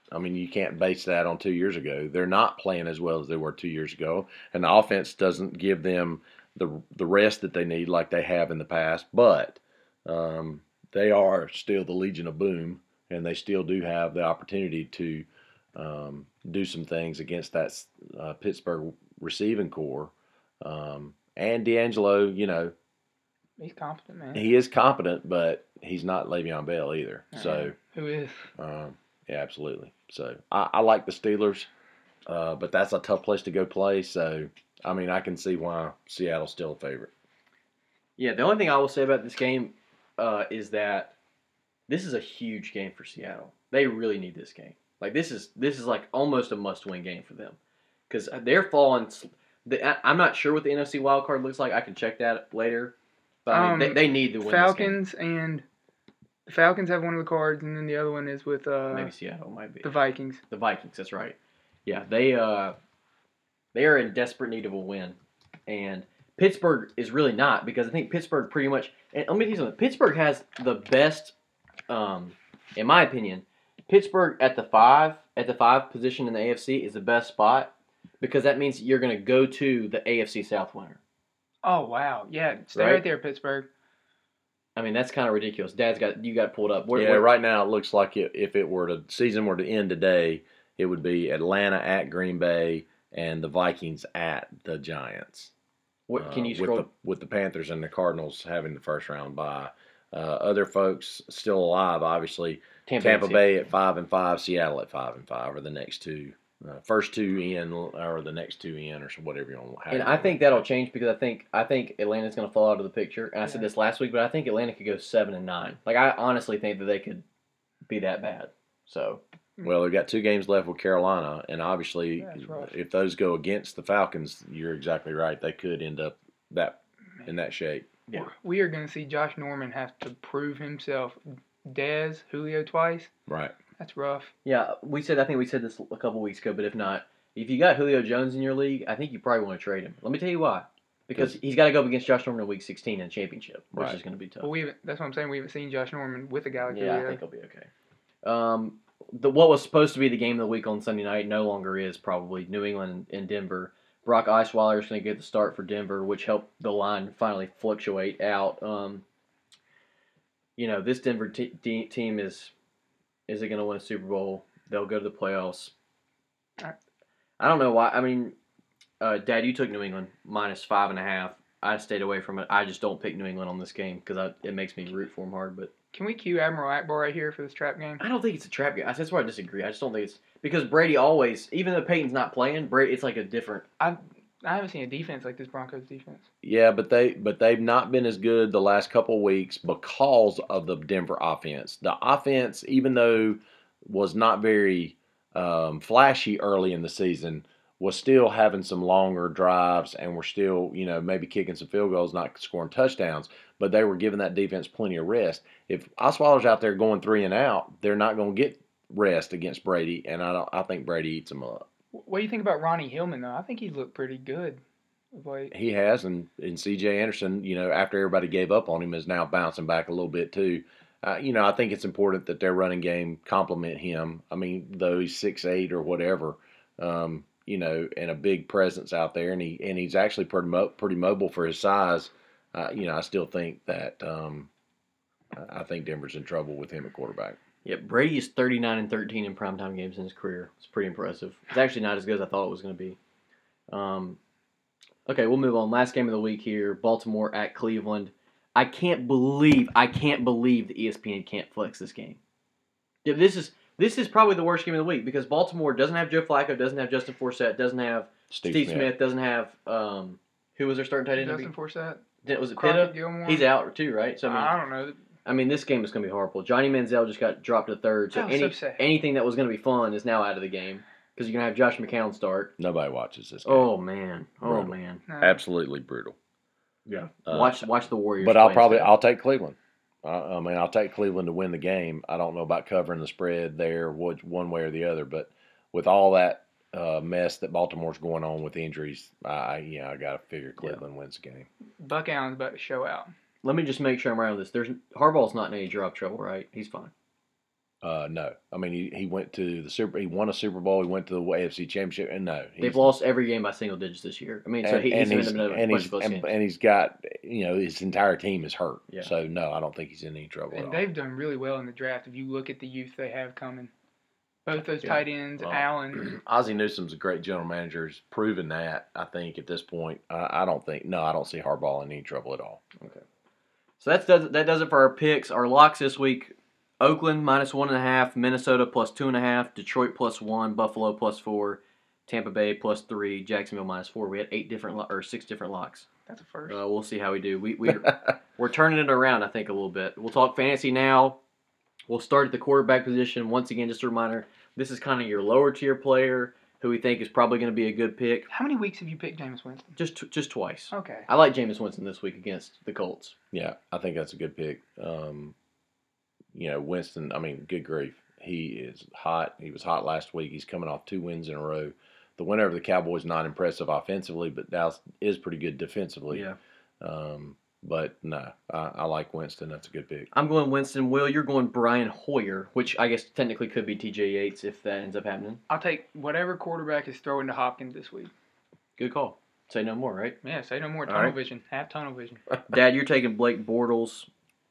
I mean, you can't base that on two years ago. They're not playing as well as they were two years ago, and the offense doesn't give them the the rest that they need like they have in the past. But um, they are still the Legion of Boom, and they still do have the opportunity to um, do some things against that uh, Pittsburgh receiving corps. Um, and DeAngelo, you know, He's competent, man. he is competent, but he's not Le'Veon Bell either. So, Who is? um, yeah, absolutely. So, I, I like the Steelers, uh, but that's a tough place to go play. So, I mean, I can see why Seattle's still a favorite. Yeah, the only thing I will say about this game uh, is that this is a huge game for Seattle. They really need this game. Like this is this is like almost a must-win game for them because they're falling. The, I'm not sure what the NFC wild card looks like. I can check that later. But I mean, Um, they, they need to win Falcons and the Falcons have one of the cards, and then the other one is with uh. Maybe Seattle might be the Vikings. the Vikings. That's right. Yeah, they uh, they are in desperate need of a win, and Pittsburgh is really not because I think Pittsburgh pretty much. And let me tell you something. Pittsburgh has the best, um, in my opinion. Pittsburgh at the five at the five position in the AFC is the best spot because that means you're going to go to the AFC South winner. Oh wow, yeah, stay Right? right, there, Pittsburgh. I mean, that's kind of ridiculous. Dad's got you got pulled up. Where, yeah, where- right now it looks like it, if it were to season were to end today, it would be Atlanta at Green Bay and the Vikings at the Giants. What, can uh, you scroll? with the with the Panthers and the Cardinals having the first round bye. Uh, other folks still alive, obviously. Tampa, and Bay at five and five, Seattle at five and five, are the next two. Uh, first two in, or the next two in, or so whatever you want. And I think that'll change because I think I think Atlanta's going to fall out of the picture. And I said this last week, but I think Atlanta could go seven and nine. Like I honestly think that they could be that bad. So Well, they've got two games left with Carolina, and obviously, Yeah, it's if those go against the Falcons, you're exactly right. They could end up that in that shape. Yeah. We are going to see Josh Norman have to prove himself. Dez, Julio twice. Right. That's rough. yeah, we said I think we said this a couple weeks ago, but if not, if you got Julio Jones in your league, I think you probably want to trade him. Let me tell you why. Because he's got to go up against Josh Norman in Week 16 in the championship, which Right. is going to be tough. But we haven't, that's what I'm saying. We haven't seen Josh Norman with a guy like Yeah, I think he'll be okay. Um, the what was supposed to be the game of the week on Sunday night no longer is probably New England and Denver. Brock Osweiler is going to get the start for Denver, which helped the line finally fluctuate out. Um, you know, this Denver team is is it going to win a Super Bowl? They'll go to the playoffs. I- I don't know why. I mean, uh, Dad, you took New England minus five and a half. I stayed away from it. I just don't pick New England on this game because it makes me root for them hard. But Can we cue Admiral Ackbar right here for this trap game? I don't think it's a trap game. That's where I disagree. I just don't think it's because Brady always, even though Peyton's not playing, Brady it's like a different. I I haven't seen a defense like this Broncos defense. Yeah, but they but they've not been as good the last couple weeks because of the Denver offense. The offense, even though was not very um, flashy early in the season, was still having some longer drives and were still you know maybe kicking some field goals, not scoring touchdowns. But they were giving that defense plenty of rest. If Osweiler's out there going three and out, they're not going to get rest against Brady, and I don't. I think Brady eats them up. What do you think about Ronnie Hillman though? I think he looked pretty good late. He has, and and C.J. Anderson, you know, after everybody gave up on him, is now bouncing back a little bit too. Uh, you know, I think it's important that their running game complement him. I mean, though he's six eight or whatever, um, you know, and a big presence out there, and he and he's actually pretty mo- pretty mobile for his size. Uh, you know, I still think that um, I think Denver's in trouble with him at quarterback. Yeah, Brady is thirty nine and thirteen in primetime games in his career. It's pretty impressive. It's actually not as good as I thought it was going to be. Um, okay, we'll move on. Last game of the week here: Baltimore at Cleveland. I can't believe I can't believe the ESPN can't flex this game. Yeah, this is this is probably the worst game of the week because Baltimore doesn't have Joe Flacco, doesn't have Justin Forsett, doesn't have Steve, Steve, Smith. Smith. doesn't have um, who was their starting tight end? Justin Forsett, Was it Crockett Pitta? Gillmore. He's out too, right? So I mean, I don't know. I mean, this game is going to be horrible. Johnny Manziel just got dropped to third, so That any, so sad. anything that was going to be fun is now out of the game because you're going to have Josh McCown start. Nobody watches this game. Oh man, oh Brutal. man, No. Absolutely brutal. yeah. Uh, watch watch the Warriors. But I'll probably instead. I'll take Cleveland. I, I mean, I'll take Cleveland to win the game. I don't know about covering the spread there, which, one way or the other. But with all that uh, mess that Baltimore's going on with injuries, I I- yeah, I got to figure Cleveland wins the game. Buck Allen's about to show out. Let me just make sure I'm right on this. There's Harbaugh's not in any drop trouble, right? He's fine. Uh, no, I mean he, he went to the Super. He won a Super Bowl. He went to the AFC Championship, and no, They've lost every game by single digits this year. I mean, so and, he, and he's he's, in a and, bunch he's of close and, games. and he's got you know his entire team is hurt. Yeah. So no, I don't think he's in any trouble And all. they've done really well in the draft. If you look at the youth they have coming, both those Yeah. tight ends, Well, Allen. Ozzie Newsome's a great general manager. He's proven that. I think at this point, I, I don't think. No, I don't see Harbaugh in any trouble at all. So that's does that does it for our picks. Our locks this week: Oakland minus one and a half, Minnesota plus two and a half, Detroit plus one, Buffalo plus four, Tampa Bay plus three, Jacksonville minus four. We had eight different lo- or six different locks. That's a first. Uh, we'll see how we do. We we we're turning it around, I think, a little bit. We'll talk fantasy now. We'll start at the quarterback position. Once again, just a reminder: this is kind of your lower tier player who we think is probably going to be a good pick. How many weeks have you picked Jameis Winston? Just just twice. Okay. I like Jameis Winston this week against the Colts. Yeah, I think that's a good pick. Um, you know, Winston. I mean, good grief, he is hot. He was hot last week. He's coming off two wins in a row. The win over the Cowboys not impressive offensively, but Dallas is pretty good defensively. Yeah. Um, but no, I, I like Winston. That's a good pick. I'm going Winston. Will you're going Brian Hoyer, which I guess technically could be T.J. Yates if that ends up happening. I'll take whatever quarterback is throwing to Hopkins this week. Good call. Say no more, right? Yeah, say no more. Tunnel right. vision. Have tunnel vision. Dad, you're taking Blake Bortles.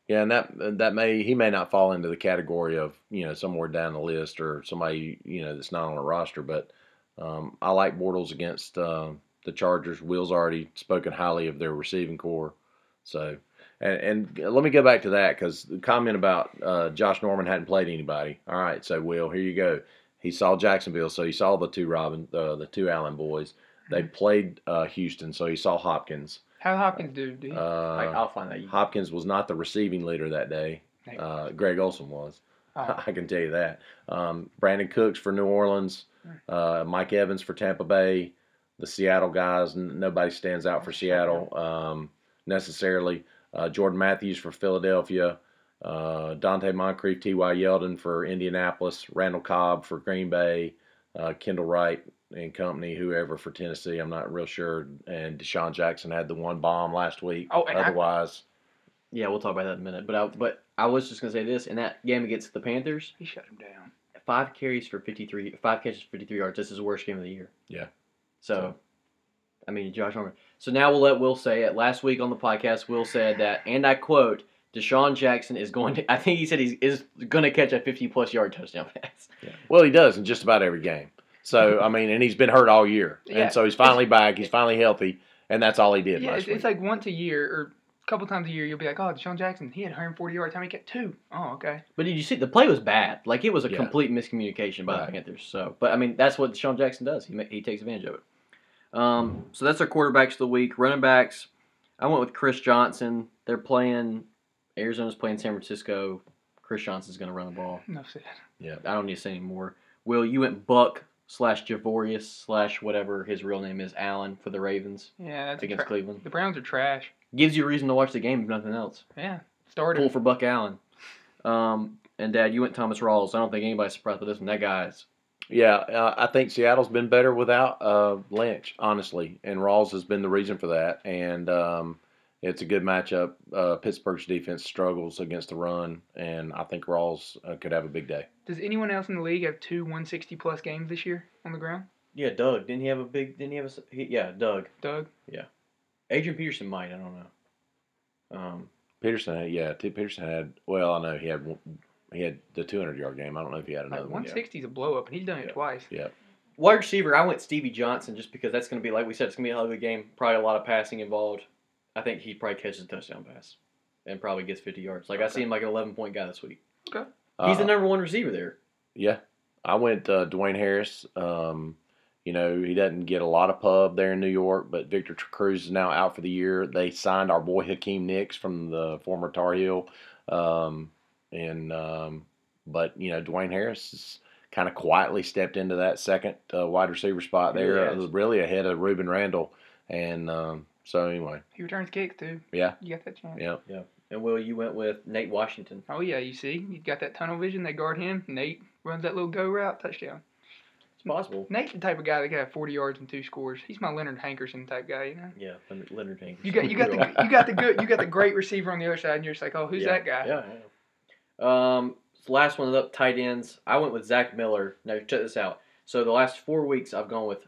Yeah, and that that may he may not fall into the category of you know somewhere down the list or somebody you know that's not on a roster, but um, I like Bortles against uh, the Chargers. Will's already spoken highly of their receiving corps, so and and let me go back to that because the comment about uh, Josh Norman hadn't played anybody. All right, so Will, here you go. He saw Jacksonville, so he saw the two Robin, uh, the two Allen boys. They played uh, Houston, so he saw Hopkins. How Hopkins do, dude? I, Uh, I'll find that. Hopkins was not the receiving leader that day. Uh, Greg Olsen was. Oh. I can tell you that. Um, Brandin Cooks for New Orleans, uh, Mike Evans for Tampa Bay, the Seattle guys. n- Nobody stands out for Seattle um, necessarily. Uh, Jordan Matthews for Philadelphia, uh, Donte Moncrief, T.Y. Yeldon for Indianapolis, Randall Cobb for Green Bay, uh, Kendall Wright and company, whoever for Tennessee. I'm not real sure. And DeSean Jackson had the one bomb last week. Oh, and I- Otherwise, Yeah, we'll talk about that in a minute. But I, but I was just gonna say this in that game against the Panthers, he shut him down. five carries for 53, five catches for 53 yards. This is the worst game of the year. Yeah. So, So- I mean, Josh Norman. So now we'll let Will say it. Last week on the podcast, Will said that, and I quote, DeSean Jackson is going to, I think he said he is going to catch a 50 plus yard touchdown pass. Well, he does in just about every game. So I mean, and he's been hurt all year, Yeah. and so he's finally back. He's finally healthy, and that's all he did Yeah, last it's, week. it's like once a year or a couple times a year you'll be like, oh, DeSean Jackson, he had 140 yards. How many get two? Oh, okay. But did you see the play was bad? Like it was a Yeah. complete miscommunication by the Panthers. So, but I mean, that's what DeSean Jackson does. He he takes advantage of it. Um, so that's our quarterbacks of the week. Running backs, I went with Chris Johnson. They're playing Arizona's playing San Francisco. Chris Johnson's going to run the ball. Enough said. Yeah, I don't need to say any more. Will you went Buck slash Javorius slash whatever his real name is Allen for the Ravens Yeah, that's against tra- Cleveland. The Browns are trash. Gives you a reason to watch the game if nothing else. Yeah. Started. Pull for Buck Allen. Um, and Dad, you went Thomas Rawls. I don't think anybody's surprised with this one. That guy's yeah, uh, I think Seattle's been better without uh, Lynch, honestly, and Rawls has been the reason for that. And um, it's a good matchup. Uh, Pittsburgh's defense struggles against the run, and I think Rawls uh, could have a big day. Does anyone else in the league have two 160 plus games this year on the ground? yeah. Doug didn't he have a big? Didn't he have a? He, yeah, Doug. Doug? Yeah, Adrian Peterson might. I don't know. Um, Peterson, had, yeah, T- Peterson had. Well, I know he had one- he had the 200 yard game. I don't know if he had Like, another one. 160 is a blow up, and he's done it Yeah. twice. Yeah. Wide receiver, I went Stevie Johnson just because that's going to be like we said, it's going to be a hell of ugly game. Probably a lot of passing involved. I think he probably catches a touchdown pass and probably gets 50 yards. Like I see him like an 11 point guy this week. Okay. He's Uh, the number one receiver there. Yeah, I went uh, Dwayne Harris. Um, you know, he doesn't get a lot of pub there in New York, but Victor Cruz is now out for the year. They signed our boy Hakeem Nicks from the former Tar Heel, um, and um, but you know, Dwayne Harris has kind of quietly stepped into that second uh, wide receiver spot there, really uh, really ahead of Rueben Randle. And um, so anyway, He returns kicks, too. Yeah. You got that chance. yeah, yeah. And Will, you went with Nate Washington. Oh, yeah, you see? You got that tunnel vision. They guard him. Nate runs that little go route. Touchdown. It's possible. Nate's the type of guy that could have 40 yards and two scores. He's my Leonard Hankerson type guy, you know? Yeah, Leonard, Leonard Jenkins. You got you got the you got the good you got the great receiver on the other side, and you're just like, oh, who's Yeah, that guy? Yeah, yeah. Um, so last one up, tight ends. I went with Zach Miller. Now check this out. So the last four weeks, I've gone with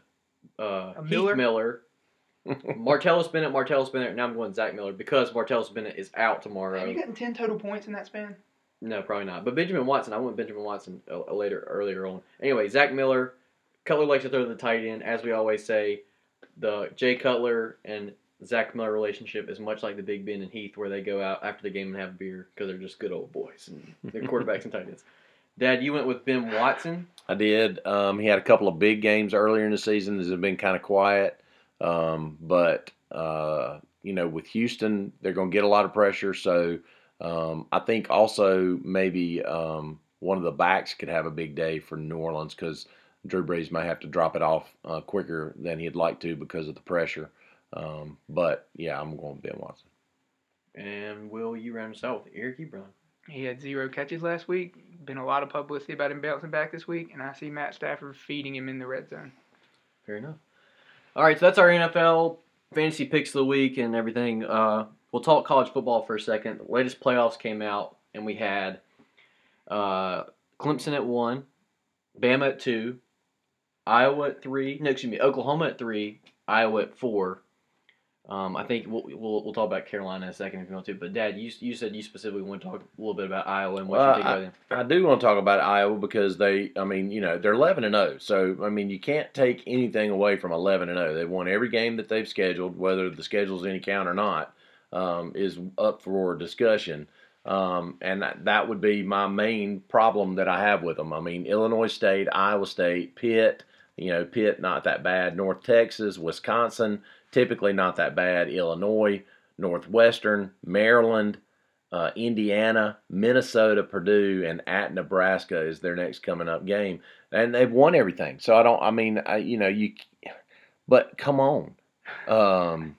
uh, A Heath Miller? Miller, Martellus Bennett, Martellus Bennett. Now I'm going Zach Miller because Martellus Bennett is out tomorrow. Have you gotten 10 total points in that span? No, probably not. But Benjamin Watson, I went with Benjamin Watson uh, later earlier on. Anyway, Zach Miller, Cutler likes to throw the tight end. As we always say, the Jay Cutler and Zach Miller relationship is much like the Big Ben and Heath, where they go out after the game and have beer because they're just good old boys and they're quarterbacks and tight ends. Dad, you went with Ben Watson. I did. Um, he had a couple of big games earlier in the season This has been kind of quiet. Um, but, uh, you know, with Houston, they're going to get a lot of pressure. So um, I think also maybe um, one of the backs could have a big day for New Orleans because Drew Brees may have to drop it off uh, quicker than he'd like to because of the pressure. Um, but, yeah, I'm going with Ben Watson. And Will, you round us out with Eric Ebron. He had zero catches last week. Been a lot of publicity about him bouncing back this week, and I see Matt Stafford feeding him in the red zone. Fair enough. All right, so that's our NFL fantasy picks of the week and everything. Uh, we'll talk college football for a second. The latest playoffs came out, and we had uh, Clemson at one, Bama at two, Iowa at three. No, excuse me, Oklahoma at three, Iowa at four. Um, I think we'll, we'll we'll talk about Carolina in a second if you want to. But Dad, you you said you specifically want to talk a little bit about Iowa and what Well, you think about them. I do want to talk about Iowa because they, I mean, you know, they're 11 and 0. So, I mean, you can't take anything away from 11 and 0. They've won every game that they've scheduled, whether the schedule's any count or not, um, is up for discussion. Um, and that, that would be my main problem that I have with them. I mean, Illinois State, Iowa State, Pitt, you know, Pitt not that bad. North Texas, Wisconsin, typically not that bad. Illinois, Northwestern, Maryland, uh, Indiana, Minnesota, Purdue, and at Nebraska is their next coming up game, and they've won everything. So I don't. I mean, I, you know, you. But come on, um,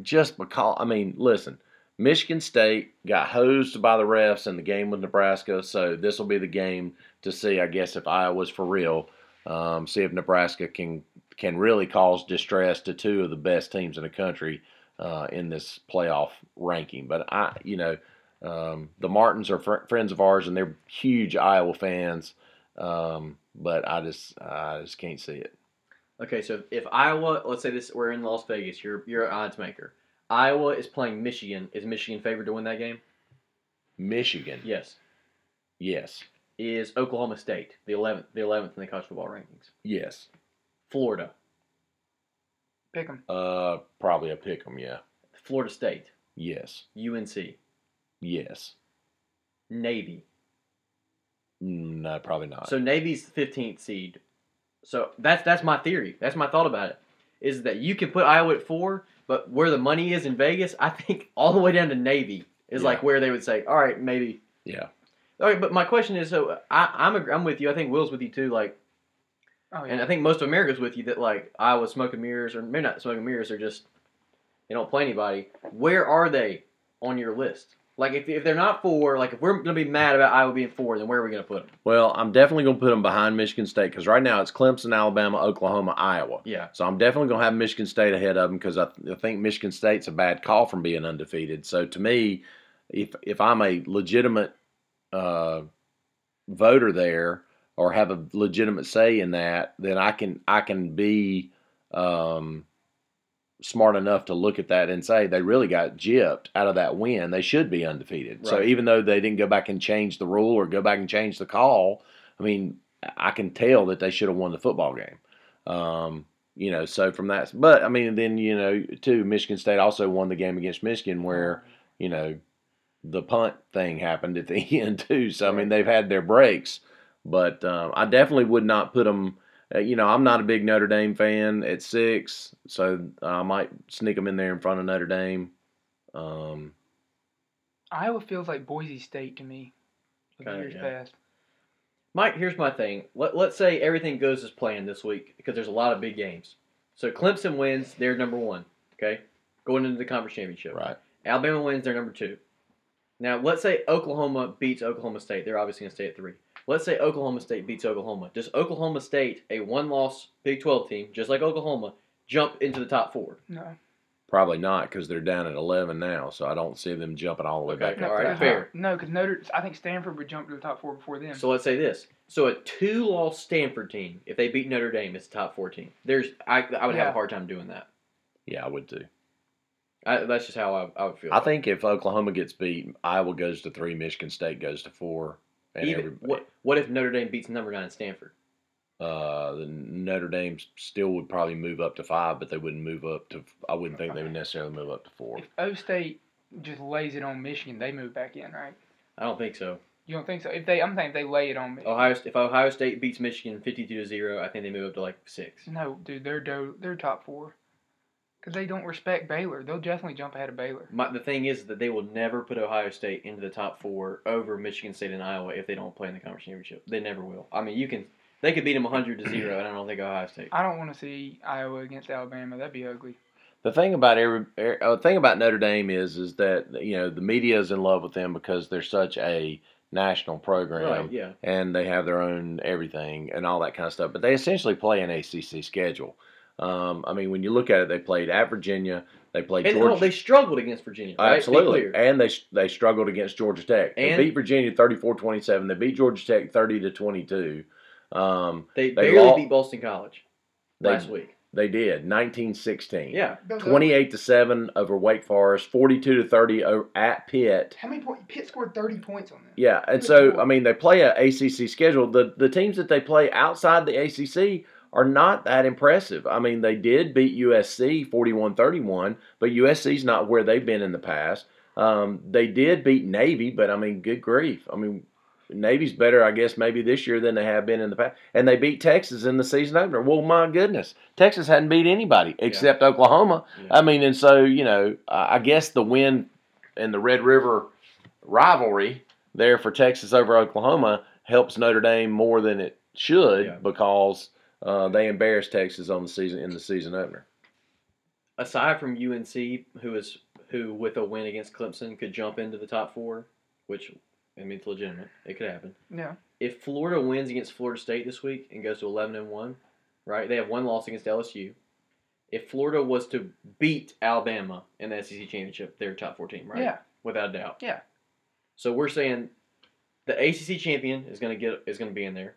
just because. I mean, listen. Michigan State got hosed by the refs in the game with Nebraska, so this will be the game to see, I guess, if Iowa's for real. Um, see if Nebraska can can really cause distress to two of the best teams in the country uh, in this playoff ranking. But I, you know, um, the Martins are fr- friends of ours, and they're huge Iowa fans. Um, but I just, I just can't see it. Okay, so if Iowa, let's say this, we're in Las Vegas. You're you're an odds maker. Iowa is playing Michigan. Is Michigan favored to win that game? Michigan, Yes. yes, Is Oklahoma State the eleventh the eleventh in the college football rankings? yes. Florida, Pick them. Uh, probably a pick 'em. Yeah, Florida State, yes, UNC, yes. Navy. Mm, No, probably not. So Navy's the fifteenth seed. So that's that's my theory. That's my thought about it. Is that you can put Iowa at four, but where the money is in Vegas, I think all the way down to Navy is Yeah. like where they would say, all right, maybe. yeah, All right, but my question is, so I, I'm ag- I'm with you. I think Will's with you too. Like, Oh and. I think most of America's with you that like Iowa smoking mirrors, or maybe not smoking mirrors, or just they don't play anybody. Where are they on your list? Like, if, if they're not four, like if we're gonna be mad about Iowa being four, then where are we gonna put them? Well, I'm definitely going to put them behind Michigan State because right now it's Clemson, Alabama, Oklahoma, Iowa. Yeah. So I'm definitely going to have Michigan State ahead of them because I, I think Michigan State's a bad call from being undefeated. So to me, if if I'm a legitimate uh, voter there or have a legitimate say in that, then I can I can be um, smart enough to look at that and say they really got gypped out of that win. They should be undefeated. So even though they didn't go back and change the rule or go back and change the call, I mean, I can tell that they should have won the football game. Um, you know, so from that, but I mean, then you know, too, Michigan State also won the game against Michigan where you know the punt thing happened at the end too. So I mean, they've had their breaks, but um, I definitely would not put them. Uh, you know, I'm not a big Notre Dame fan at six, so I might sneak them in there in front of Notre Dame. Um, Iowa feels like Boise State to me. Of Kinda, years yeah. past. Mike, here's my thing. Let, let's say everything goes as planned this week because there's a lot of big games. So Clemson wins, they're number one. Okay, going into the conference championship. right. Alabama wins, they're number two. Now let's say Oklahoma beats Oklahoma State. They're obviously gonna stay at three. Let's say Oklahoma State beats Oklahoma. Does Oklahoma State, a one-loss Big 12 team, just like Oklahoma, jump into the top four? No. Probably not because they're down at 11 now, so I don't see them jumping all the way back No, up. All right, because- fair. No, because Notre. I think Stanford would jump to the top four before them. So let's say this. So a two-loss Stanford team, if they beat Notre Dame, it's a top four team. There's, I, I would have a hard time doing that. Yeah, I would too. I, that's just how I, I would feel. I think if Oklahoma gets beat, Iowa goes to three, Michigan State goes to four, and Even everybody, what what if Notre Dame beats number nine Stanford? uh, the Notre Dame still would probably move up to five, but they wouldn't move up to. I wouldn't think they would necessarily move up to four. if O State just lays it on Michigan, they move back in, right? I don't think so. You don't think so? If they, I'm thinking if they lay it on Michigan. Ohio if Ohio State beats Michigan fifty-two to zero, I think they move up to like six. No, dude, they're do- they're top four. Because they don't respect Baylor. They'll definitely jump ahead of Baylor. My, the thing is that they will never put Ohio State into the top four over Michigan State and Iowa if they don't play in the conference championship. They never will. I mean, you can they could beat them hundred to zero, and I don't think Ohio State. I don't want to see Iowa against Alabama. That'd be ugly. The thing about every, er, uh, thing about Notre Dame is is that you know the media is in love with them because they're such a national program. Right? Yeah. and they have their own everything and all that kind of stuff. But they essentially play an ACC schedule. Um, I mean, when you look at it, they played at Virginia. They played And, Georgia. oh, they struggled against Virginia. Right? Absolutely. And they they struggled against Georgia Tech. They And- beat Virginia 34-27. They beat Georgia Tech 30 to 22. Um, They, They barely lost- beat Boston College they, last week. they did 19-16. Yeah. 28 to 7 over Wake Forest, 42 to 30 at Pitt. How many points? Pitt scored 30 points on that? Yeah, and Good so lord. I mean they play a ACC schedule. The the teams that they play outside the ACC are not that impressive. I mean they did beat USC 41-31, but USC's not where they've been in the past. Um, they did beat Navy, but I mean good grief. I mean Navy's better, I guess, maybe this year than they have been in the past. And they beat Texas in the season opener. Well, my goodness, Texas hadn't beat anybody except Oklahoma. Yeah. I mean, and so you know, I I guess the win and the Red River rivalry there for Texas over Oklahoma helps Notre Dame more than it should Yeah. because uh, they embarrassed Texas on the season in the season opener. Aside from UNC, who is who with a win against Clemson could jump into the top four, which I mean it's legitimate. It could happen. Yeah. If Florida wins against Florida State this week and goes to eleven and one, right? They have one loss against LSU. If Florida was to beat Alabama in the SEC championship, they're top four team, right? Yeah. without a doubt. Yeah. So we're saying the ACC champion is going to get is going to be in there.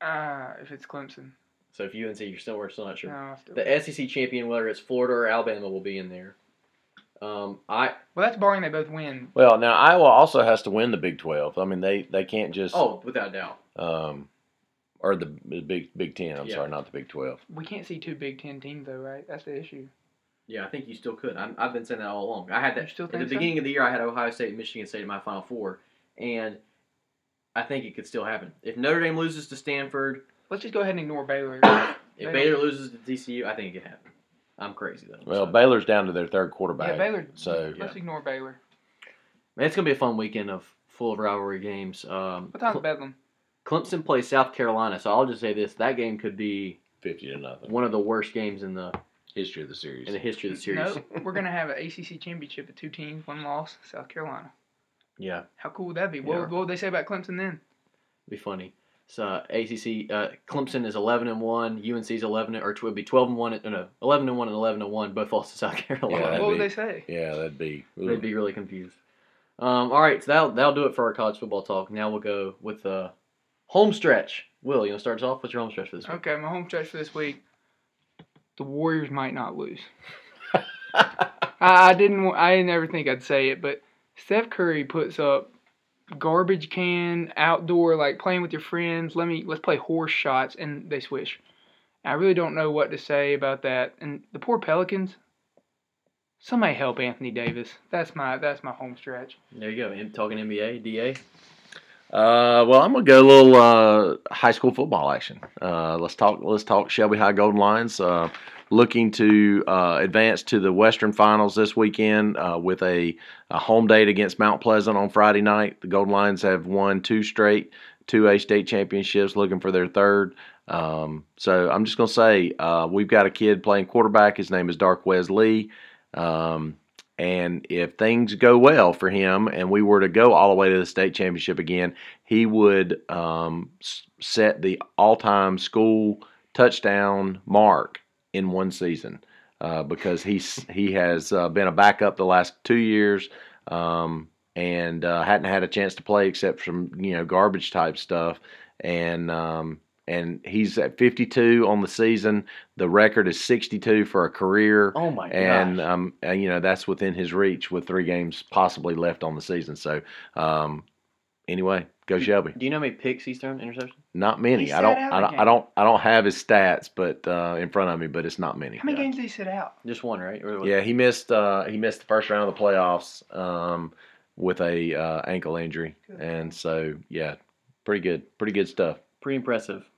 Uh, if it's Clemson. So if UNC, you're still we're still not sure. No, still- The SEC champion, whether it's Florida or Alabama, will be in there. Um, I well, that's barring they both win. Well, now Iowa also has to win the Big Twelve. I mean, they they can't just oh without doubt. um, or the, the Big Big Ten. I'm Yeah. sorry, not the Big Twelve. We can't see two Big Ten teams though, right? That's the issue. Yeah, I think you still could. I'm, I've been saying that all along. I had that You still at the think so? beginning of the year. I had Ohio State and Michigan State in my Final Four, and I think it could still happen if Notre Dame loses to Stanford. Let's just go ahead and ignore Baylor. If They Baylor loses to TCU, I think it could happen. I'm crazy though. Well, so. Baylor's down to their third quarterback. yeah, Baylor. So Let's ignore Baylor. Man, it's gonna be a fun weekend of full of rivalry games. Um, What time's Cle- Bedlam? Clemson plays South Carolina, so I'll just say this: that game could be fifty to nothing. one of the worst games in the History of the series. in the history of the series. No, we're gonna have an ACC championship with two teams, one loss, South Carolina. Yeah, How cool would that be? What, Yeah. would- what would they say about Clemson then? be funny. So uh, ACC uh, Clemson is eleven and one. UNC is eleven or it would be twelve and one. and- No, eleven and one and eleven and one. Both lost to South Carolina. Yeah, what that'd be- they say? yeah, that'd be. They'd be really confused. Um, all right, so that'll that'll do it for our college football talk. Now we'll go with the home stretch. Will you want to start us off? What's your home stretch for this week? Okay, my home stretch for this week. The Warriors might not lose. I, I didn't. I didn't ever think I'd say it, but Steph Curry puts up garbage can outdoor like playing with your friends. Let me let's play horse shots, and they swish. I really don't know what to say about that. And the poor Pelicans. Somebody help Anthony Davis. That's my that's my home stretch. There you go. In- Talking NBA, DA. Uh, well, I'm gonna go a little uh, high school football action. Uh, let's talk. Let's talk Shelby High Golden Lions. Uh, looking to uh, advance to the Western Finals this weekend uh, with a, a home date against Mount Pleasant on Friday night. The Golden Lions have won two straight, two A state championships, looking for their third. Um, so I'm just gonna say uh, we've got a kid playing quarterback. His name is Darquez Lee. Um, and if things go well for him and we were to go all the way to the state championship again, he would um, set the all time school touchdown mark in one season uh, because he's, he has uh, been a backup the last two years um, and uh, hadn't had a chance to play except some you know garbage type stuff. And um, and he's at 52 on the season. The record is 62 for a career Oh my and gosh. um, and you know that's within his reach with three games possibly left on the season. So, um, anyway, go Shelby. Do you know how many picks he's thrown? Interception? Not many. He I don't. sat out I a don't. I don't. I don't have his stats, but uh, in front of me, but it's not many. How many Yeah. games did he sit out? Just one, right? Or was- Yeah, he missed. Uh, he missed the first round of the playoffs um, with a uh, ankle injury, Good. and so yeah, pretty good. Pretty good stuff. Pretty impressive.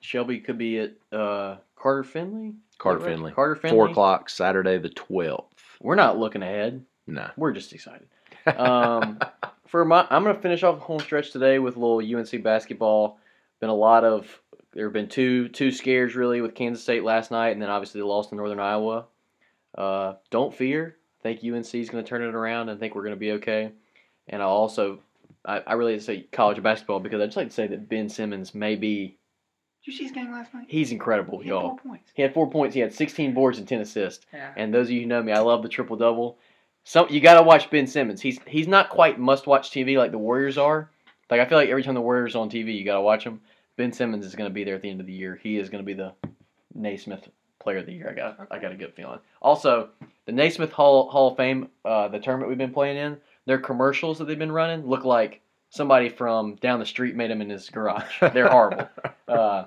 Shelby could be at uh, Carter Finley. Carter Is right? Finley. Carter Finley. Four o'clock Saturday the twelfth. We're not looking ahead. Nah. We're just excited. Um, for my, I'm gonna finish off the home stretch today with a little UNC basketball. Been a lot of there have been two two scares really with Kansas State last night, and then obviously they lost to Northern Iowa. Uh, don't fear. I think UNC is going to turn it around, and think we're going to be okay. And I also, I, I really say college basketball because I'd just like to say that Ben Simmons may be Did you see his game last night? He's incredible, He had y'all. four points. He had four points. He had 16 boards and 10 assists. Yeah. And those of you who know me, I love the triple double. Some you got to watch Ben Simmons. He's he's not quite must watch TV like the Warriors are. Like I feel like every time the Warriors are on TV, you got to watch them. Ben Simmons is going to be there at the end of the year. He is going to be the Naismith Player of the Year. I got I got a good feeling. Also, the Naismith Hall Hall of Fame, uh, the tournament we've been playing in, their commercials that they've been running look like somebody from down the street made them in his garage. They're horrible. Uh,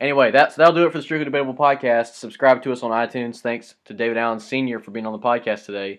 anyway, that's that'll do it for the Strictly Debatable podcast. Subscribe to us on iTunes. Thanks to David Allen Sr. for being on the podcast today.